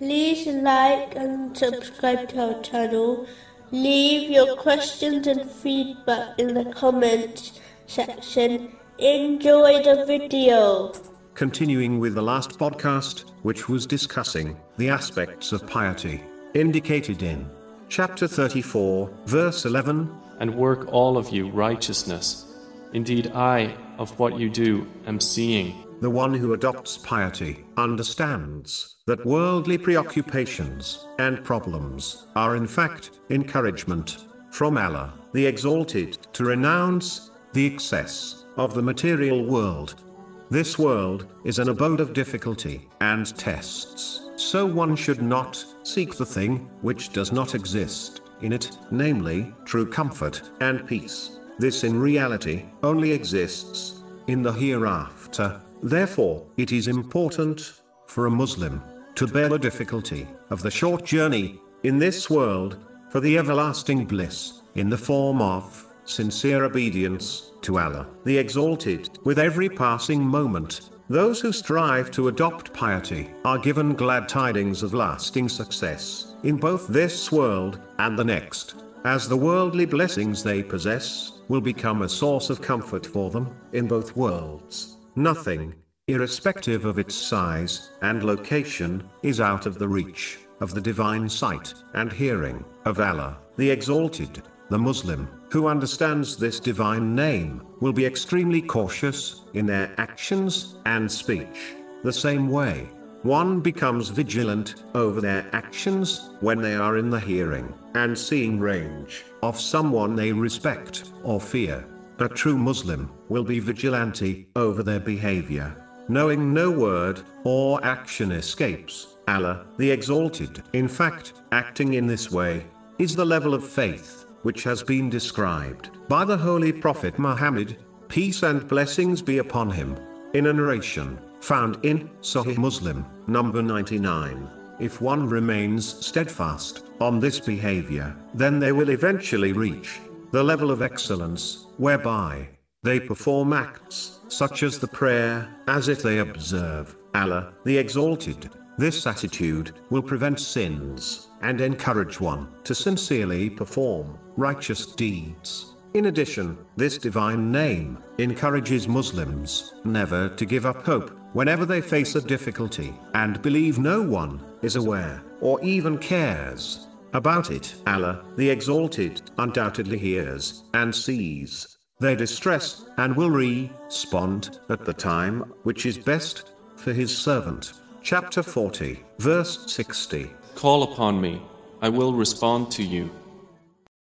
like and subscribe to our channel. Leave your questions and feedback in the comments section. Enjoy the video. Continuing with the last podcast, which was discussing the aspects of piety, indicated in chapter 34, verse 11. And work all of you righteousness. Indeed, I, of what you do, am seeing. The one who adopts piety understands that worldly preoccupations and problems are in fact encouragement from Allah, the Exalted, to renounce the excess of the material world. This world is an abode of difficulty and tests, so one should not seek the thing which does not exist in it, namely, true comfort and peace. This in reality only exists in the hereafter. Therefore, it is important for a Muslim to bear the difficulty of the short journey in this world for the everlasting bliss in the form of sincere obedience to Allah, the Exalted. With every passing moment, those who strive to adopt piety are given glad tidings of lasting success in both this world and the next, as the worldly blessings they possess will become a source of comfort for them in both worlds. Nothing, irrespective of its size and location, is out of the reach of the divine sight and hearing of Allah, the Exalted. The Muslim, who understands this divine name, will be extremely cautious in their actions and speech. The same way, one becomes vigilant over their actions when they are in the hearing and seeing range of someone they respect or fear. A true Muslim will be vigilante over their behavior, knowing no word or action escapes Allah, the Exalted. In fact, acting in this way is the level of faith which has been described by the Holy Prophet Muhammad, peace and blessings be upon him, in a narration found in Sahih Muslim, number 99. If one remains steadfast on this behavior, then they will eventually reach the level of excellence whereby they perform acts such as the prayer as if they observe Allah, the Exalted. This attitude will prevent sins and encourage one to sincerely perform righteous deeds. In addition, this divine name encourages Muslims never to give up hope whenever they face a difficulty and believe no one is aware or even cares about it. Allah, the Exalted, undoubtedly hears and sees their distress and will respond at the time which is best for his servant. Chapter 40, verse 60. Call upon me, I will respond to you.